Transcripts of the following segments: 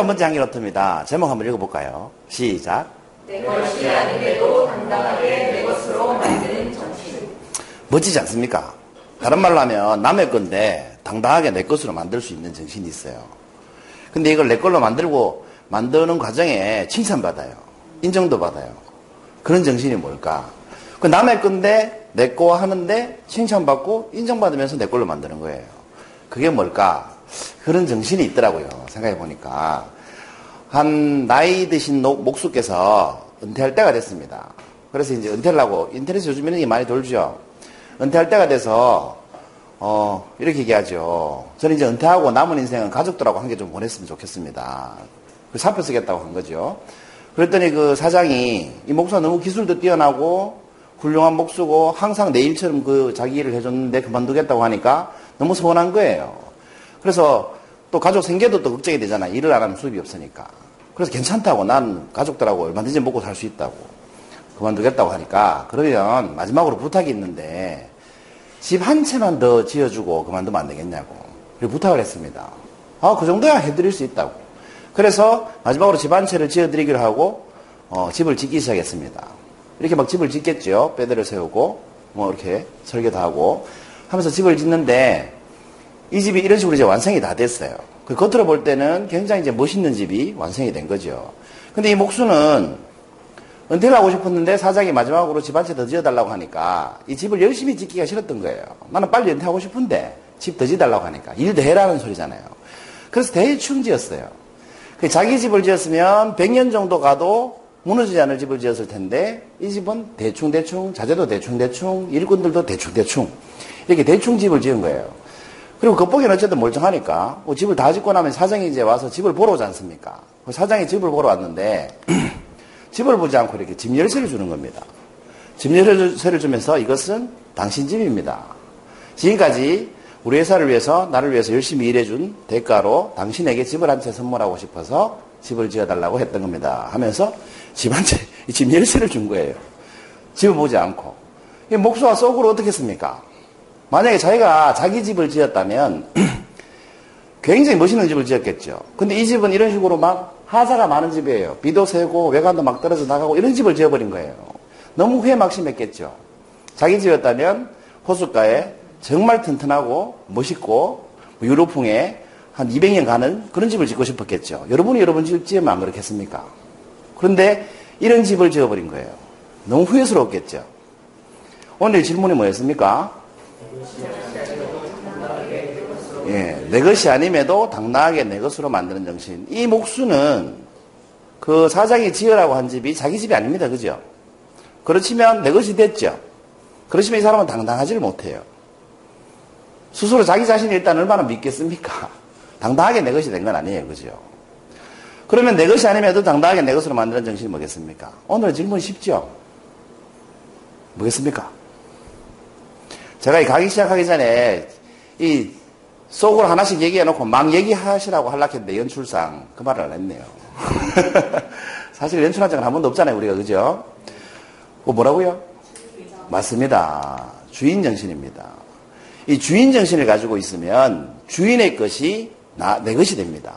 80번 문제 한개 놓습니다. 제목 한번 읽어볼까요? 시작. 내 것이 아닌데도 당당하게 내 것으로 만드는 정신. 멋지지 않습니까? 다른 말로 하면 남의 건데 당당하게 내 것으로 만들 수 있는 정신이 있어요. 근데 이걸 내 걸로 만들고 만드는 과정에 칭찬받아요. 인정도 받아요. 그런 정신이 뭘까? 그 남의 건데 내 거 하는데 칭찬받고 인정받으면서 내 걸로 만드는 거예요. 그게 뭘까? 그런 정신이 있더라고요. 생각해 보니까. 한 나이 드신 목수께서 은퇴할 때가 됐습니다. 그래서 이제 은퇴를 하고 인터넷에 요즘 이런 게 많이 돌죠. 은퇴할 때가 돼서 어 이렇게 얘기하죠. 저는 이제 은퇴하고 남은 인생은 가족들하고 함께 좀 보냈으면 좋겠습니다. 그 사표 쓰겠다고 한 거죠. 그랬더니 그 사장이 이 목수가 너무 기술도 뛰어나고 훌륭한 목수고 항상 내 일처럼 그 자기 일을 해줬는데 그만두겠다고 하니까 너무 서운한 거예요. 그래서 또 가족 생계도 또 걱정이 되잖아. 일을 안 하면 수입이 없으니까. 그래서 괜찮다고 난 가족들하고 얼마든지 먹고 살 수 있다고. 그만두겠다고 하니까 그러면 마지막으로 부탁이 있는데 집 한 채만 더 지어주고 그만두면 안 되겠냐고. 그리고 부탁을 했습니다. 아, 그 정도야 해드릴 수 있다고. 그래서 마지막으로 집 한 채를 지어드리기로 하고 어, 집을 짓기 시작했습니다. 이렇게 막 집을 짓겠죠. 빼들을 세우고 뭐 이렇게 설계도 하고 하면서 집을 짓는데 이 집이 이런 식으로 이제 완성이 다 됐어요. 그 겉으로 볼 때는 굉장히 이제 멋있는 집이 완성이 된 거죠. 근데 이 목수는 은퇴를 하고 싶었는데 사장이 마지막으로 집 한 채 더 지어달라고 하니까 이 집을 열심히 짓기가 싫었던 거예요. 나는 빨리 은퇴하고 싶은데 집 더 지어달라고 하니까 일 더 해라는 소리잖아요. 그래서 대충 지었어요. 그 자기 집을 지었으면 100년 정도 가도 무너지지 않을 집을 지었을 텐데 이 집은 대충대충 자재도 대충대충 일꾼들도 대충대충 이렇게 대충 집을 지은 거예요. 그리고 겉보기는 어쨌든 멀쩡하니까 뭐 집을 다 짓고 나면 사장이 이제 와서 집을 보러 오지 않습니까? 그 사장이 집을 보러 왔는데 집을 보지 않고 이렇게 집 열쇠를 주는 겁니다. 집 열쇠를 주면서 이것은 당신 집입니다. 지금까지 우리 회사를 위해서 나를 위해서 열심히 일해준 대가로 당신에게 집을 한 채 선물하고 싶어서 집을 지어달라고 했던 겁니다. 하면서 집 한 채, 집 열쇠를 준 거예요. 집을 보지 않고. 목수와 속으로 어떻게 했습니까? 만약에 자기가 자기 집을 지었다면 굉장히 멋있는 집을 지었겠죠. 근데 이 집은 이런 식으로 막 하자가 많은 집이에요. 비도 새고 외관도 막 떨어져 나가고 이런 집을 지어버린 거예요. 너무 후회 막심했겠죠. 자기 집이었다면 호숫가에 정말 튼튼하고 멋있고 유로풍에 한 200년 가는 그런 집을 짓고 싶었겠죠. 여러분이 여러분 집 지으면 안 그렇겠습니까? 그런데 이런 집을 지어버린 거예요. 너무 후회스럽겠죠. 오늘 질문이 뭐였습니까? 예, 내 것이 아님에도 당당하게 내 것으로 만드는 정신. 이 목수는 그 사장이 지으라고 한 집이 자기 집이 아닙니다. 그죠? 그렇지만 내 것이 됐죠. 그렇지만 이 사람은 당당하지를 못해요. 스스로 자기 자신이 일단 얼마나 믿겠습니까? 당당하게 내 것이 된 건 아니에요. 그죠? 그러면 내 것이 아님에도 당당하게 내 것으로 만드는 정신이 뭐겠습니까? 오늘 질문 쉽죠? 뭐겠습니까? 제가 이 강의 시작하기 전에 이 속으로 하나씩 얘기해 놓고 막 얘기하시라고 하려했는데 연출상 그 말을 안 했네요. 사실 연출한 적은 한 번도 없잖아요, 우리가. 그죠? 그 뭐라고요? 맞습니다. 주인 정신입니다. 이 주인 정신을 가지고 있으면 주인의 것이 나, 내 것이 됩니다.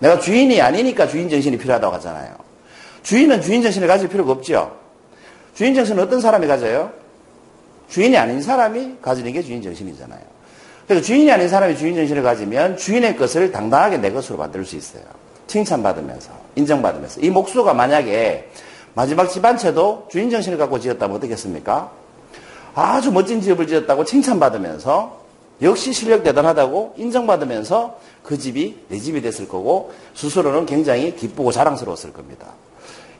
내가 주인이 아니니까 주인 정신이 필요하다고 하잖아요. 주인은 주인 정신을 가질 필요가 없죠. 주인 정신은 어떤 사람이 가져요? 주인이 아닌 사람이 가지는 게 주인 정신이잖아요. 그래서 주인이 아닌 사람이 주인 정신을 가지면 주인의 것을 당당하게 내 것으로 만들 수 있어요. 칭찬받으면서, 인정받으면서. 이 목수가 만약에 마지막 집한 채도 주인 정신을 갖고 지었다면 어떻겠습니까? 아주 멋진 집을 지었다고 칭찬받으면서 역시 실력 대단하다고 인정받으면서 그 집이 내 집이 됐을 거고 스스로는 굉장히 기쁘고 자랑스러웠을 겁니다.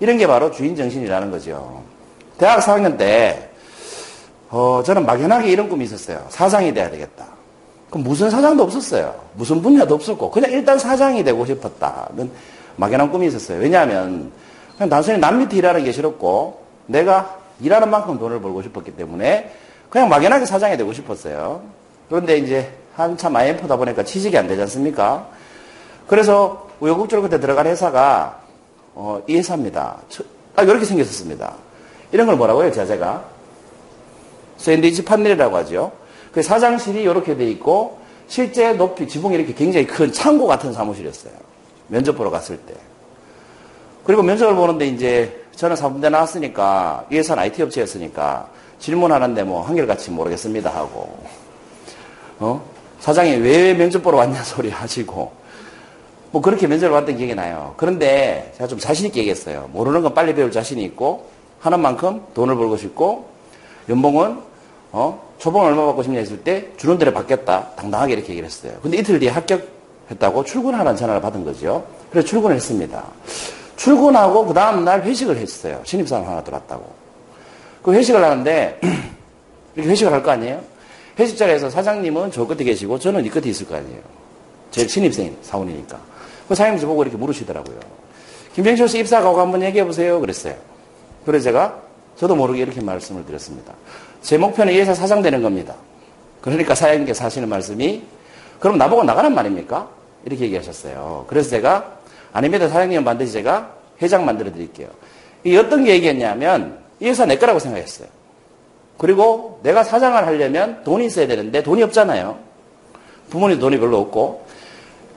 이런 게 바로 주인 정신이라는 거죠. 대학 4학년 때 어, 저는 막연하게 이런 꿈이 있었어요. 사장이 돼야 되겠다. 그럼 무슨 사장도 없었어요. 무슨 분야도 없었고 그냥 일단 사장이 되고 싶었다는 막연한 꿈이 있었어요. 왜냐하면 그냥 단순히 남 밑에 일하는 게 싫었고 내가 일하는 만큼 돈을 벌고 싶었기 때문에 그냥 막연하게 사장이 되고 싶었어요. 그런데 이제 한참 IMF다 보니까 취직이 안 되지 않습니까? 그래서 우여곡절 그때 들어간 회사가 어, 이 회사입니다. 아, 이렇게 생겼었습니다. 이런 걸 뭐라고 해요, 자제가? 샌드위치 판넬이라고 하죠. 그 사장실이 이렇게 돼 있고 실제 높이 지붕이 이렇게 굉장히 큰 창고 같은 사무실이었어요. 면접 보러 갔을 때. 그리고 면접을 보는데 이제 저는 사범대 나왔으니까 이 회사는 IT 업체였으니까 질문하는데 뭐 한결같이 모르겠습니다 하고 어? 사장이 왜 면접 보러 왔냐 소리 하시고 뭐 그렇게 면접을 봤던 기억이 나요. 그런데 제가 좀 자신 있게 얘기했어요. 모르는 건 빨리 배울 자신이 있고 하는 만큼 돈을 벌고 싶고 연봉은 어? 초봉 얼마 받고 싶냐 했을 때 주는 대로 받겠다. 당당하게 이렇게 얘기를 했어요. 근데 이틀 뒤에 합격했다고 출근하라는 전화를 받은 거죠. 그래서 출근을 했습니다. 출근하고 그 다음날 회식을 했어요. 신입사원 하나 들어왔다고. 그 회식을 하는데 이렇게 회식을 할 거 아니에요? 회식 자리에서 사장님은 저 끝에 계시고 저는 이 끝에 있을 거 아니에요. 제 신입생 사원이니까. 그 사장님 저보고 이렇게 물으시더라고요. 김병철 씨 입사하고 한번 얘기해 보세요. 그랬어요. 그래서 제가 저도 모르게 이렇게 말씀을 드렸습니다. 제 목표는 이 회사 사장 되는 겁니다. 그러니까 사장님께서 하시는 말씀이 그럼 나보고 나가란 말입니까? 이렇게 얘기하셨어요. 그래서 제가 아닙니다. 사장님은 반드시 제가 회장 만들어 드릴게요. 이 어떤 게 얘기했냐면 이 회사 내 거라고 생각했어요. 그리고 내가 사장을 하려면 돈이 있어야 되는데 돈이 없잖아요. 부모님 돈이 별로 없고.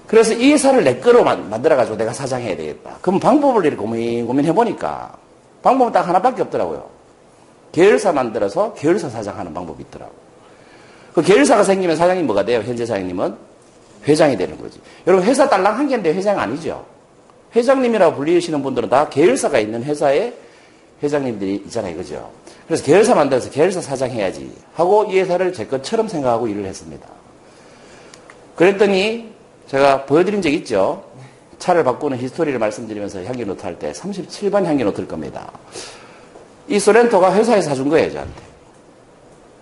그래서 이 회사를 내 거로 만들어가지고 내가 사장해야 되겠다. 그럼 방법을 이렇게 고민, 고민해보니까 방법은 딱 하나밖에 없더라고요. 계열사 만들어서 계열사 사장하는 방법이 있더라고요. 그 계열사가 생기면 사장님 뭐가 돼요? 현재 사장님은 회장이 되는 거지. 여러분 회사 딸랑 한 개인데 회장 아니죠? 회장님이라고 불리시는 분들은 다 계열사가 있는 회사의 회장님들이 있잖아요. 그죠? 그래서 계열사 만들어서 계열사 사장 해야지 하고 이 회사를 제 것처럼 생각하고 일을 했습니다. 그랬더니 제가 보여드린 적 있죠? 차를 바꾸는 history를 말씀드리면서 향기 노트 할 때 37번 향기 노트일 겁니다. 이 소렌토가 회사에서 사준 거예요, 저한테.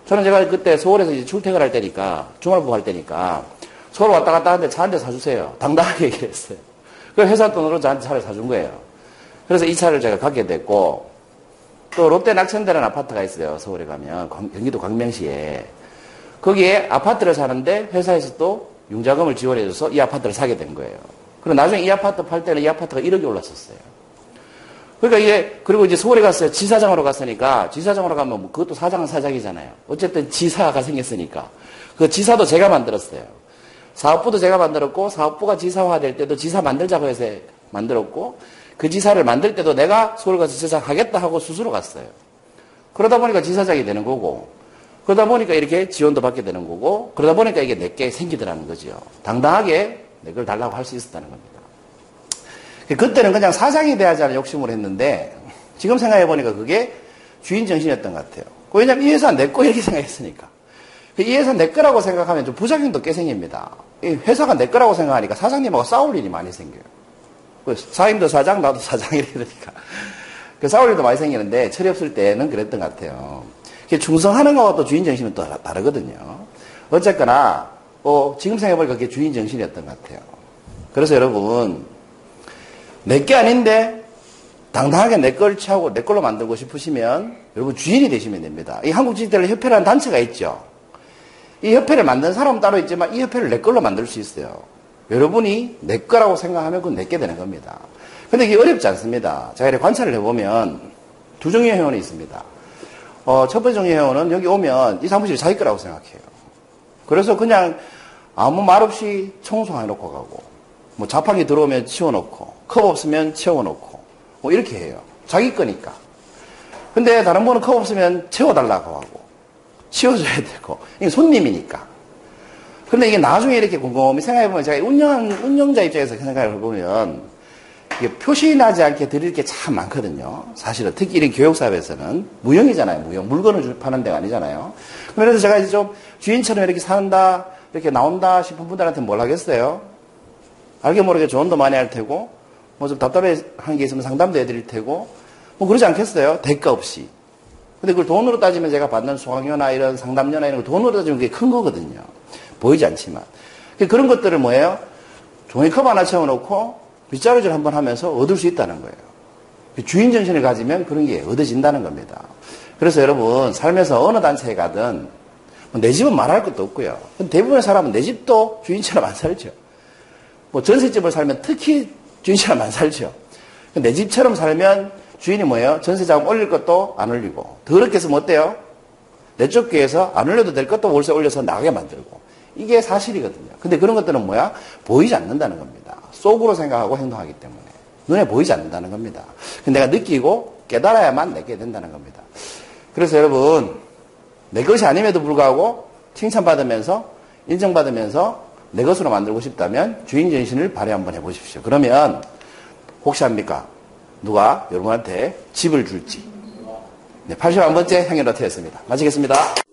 저는 제가 그때 서울에서 이제 출퇴근할 때니까, 주말부 할 때니까, 서울 왔다 갔다 하는데 차 한 대 사주세요. 당당하게 얘기했어요. 그 회사 돈으로 저한테 차를 사준 거예요. 그래서 이 차를 제가 갖게 됐고, 또 롯데 낙천대라는 아파트가 있어요. 서울에 가면. 경기도 광명시에. 거기에 아파트를 사는데 회사에서 또 융자금을 지원해줘서 이 아파트를 사게 된 거예요. 그리고 나중에 이 아파트 팔 때는 이 아파트가 1억이 올랐었어요. 그러니까 이게, 그리고 이제 서울에 갔어요. 지사장으로 갔으니까, 지사장으로 가면 뭐 그것도 사장은 사장이잖아요. 어쨌든 지사가 생겼으니까. 그 지사도 제가 만들었어요. 사업부도 제가 만들었고, 사업부가 지사화 될 때도 지사 만들자고 해서 만들었고, 그 지사를 만들 때도 내가 서울 가서 지사 하겠다 하고 스스로 갔어요. 그러다 보니까 지사장이 되는 거고, 그러다 보니까 이렇게 지원도 받게 되는 거고, 그러다 보니까 이게 내게 생기더라는 거죠. 당당하게 내걸 달라고 할 수 있었다는 겁니다. 그때는 그냥 사장이 돼야지 하는 욕심을 했는데, 지금 생각해보니까 그게 주인 정신이었던 것 같아요. 왜냐면 이 회사 내 거 이렇게 생각했으니까. 이 회사 내 거라고 생각하면 좀 부작용도 꽤 생깁니다. 이 회사가 내 거라고 생각하니까 사장님하고 싸울 일이 많이 생겨요. 그 사임도 사장, 나도 사장 이렇게 되니까. 그 싸울 일도 많이 생기는데 철이 없을 때는 그랬던 것 같아요. 충성하는 거와 또 주인 정신은 또 다르거든요. 어쨌거나, 어, 지금 생각해보니까 그게 주인 정신이었던 것 같아요. 그래서 여러분, 내 게 아닌데, 당당하게 내 걸 취하고 내 걸로 만들고 싶으시면, 여러분 주인이 되시면 됩니다. 이 한국주식들 협회라는 단체가 있죠. 이 협회를 만든 사람은 따로 있지만, 이 협회를 내 걸로 만들 수 있어요. 여러분이 내 거라고 생각하면 그건 내게 되는 겁니다. 근데 이게 어렵지 않습니다. 제가 이렇게 관찰을 해보면 두 종류의 회원이 있습니다. 어, 첫 번째 종류의 회원은 여기 오면 이 사무실이 자기 거라고 생각해요. 그래서 그냥 아무 말 없이 청소해놓고 가고, 뭐 자판기 들어오면 치워놓고, 컵 없으면 채워놓고, 뭐 이렇게 해요. 자기 거니까. 근데 다른 분은 컵 없으면 채워달라고 하고, 치워줘야 되고, 이게 손님이니까. 근데 이게 나중에 이렇게 곰곰이 생각해보면 제가 운영, 운영자 입장에서 생각해보면 이게 표시나지 않게 드릴 게 참 많거든요. 사실은. 특히 이런 교육사업에서는 무형이잖아요. 무형. 물건을 파는 데가 아니잖아요. 그래서 제가 이제 좀 주인처럼 이렇게 산다, 이렇게 나온다 싶은 분들한테 뭘 하겠어요? 알게 모르게 조언도 많이 할 테고, 뭐 좀 답답한 게 있으면 상담도 해드릴 테고, 뭐 그러지 않겠어요? 대가 없이. 근데 그걸 돈으로 따지면 제가 받는 수강료나 이런 상담료나 이런 거 돈으로 따지면 그게 큰 거거든요. 보이지 않지만. 그런 것들을 뭐예요? 종이컵 하나 채워놓고 빗자루질 한번 하면서 얻을 수 있다는 거예요. 주인 정신을 가지면 그런 게 얻어진다는 겁니다. 그래서 여러분, 삶에서 어느 단체에 가든 뭐내 집은 말할 것도 없고요. 대부분의 사람은 내 집도 주인처럼 안 살죠. 뭐 전셋집을 살면 특히 주인처럼 안 살죠. 내 집처럼 살면 주인이 뭐예요? 전세 자금 올릴 것도 안 올리고 더럽게 해서 뭐 어때요? 내쪽 교회에서 안 올려도 될 것도 월세 올려서 나가게 만들고 이게 사실이거든요. 근데 그런 것들은 뭐야? 보이지 않는다는 겁니다. 속으로 생각하고 행동하기 때문에 눈에 보이지 않는다는 겁니다. 근데 내가 느끼고 깨달아야만 내게 된다는 겁니다. 그래서 여러분 내 것이 아님에도 불구하고 칭찬받으면서 인정받으면서 내 것으로 만들고 싶다면 주인 정신을 발휘 한번 해보십시오. 그러면 혹시 합니까? 누가 여러분한테 집을 줄지. 네, 81번째 향연어트였습니다. 마치겠습니다.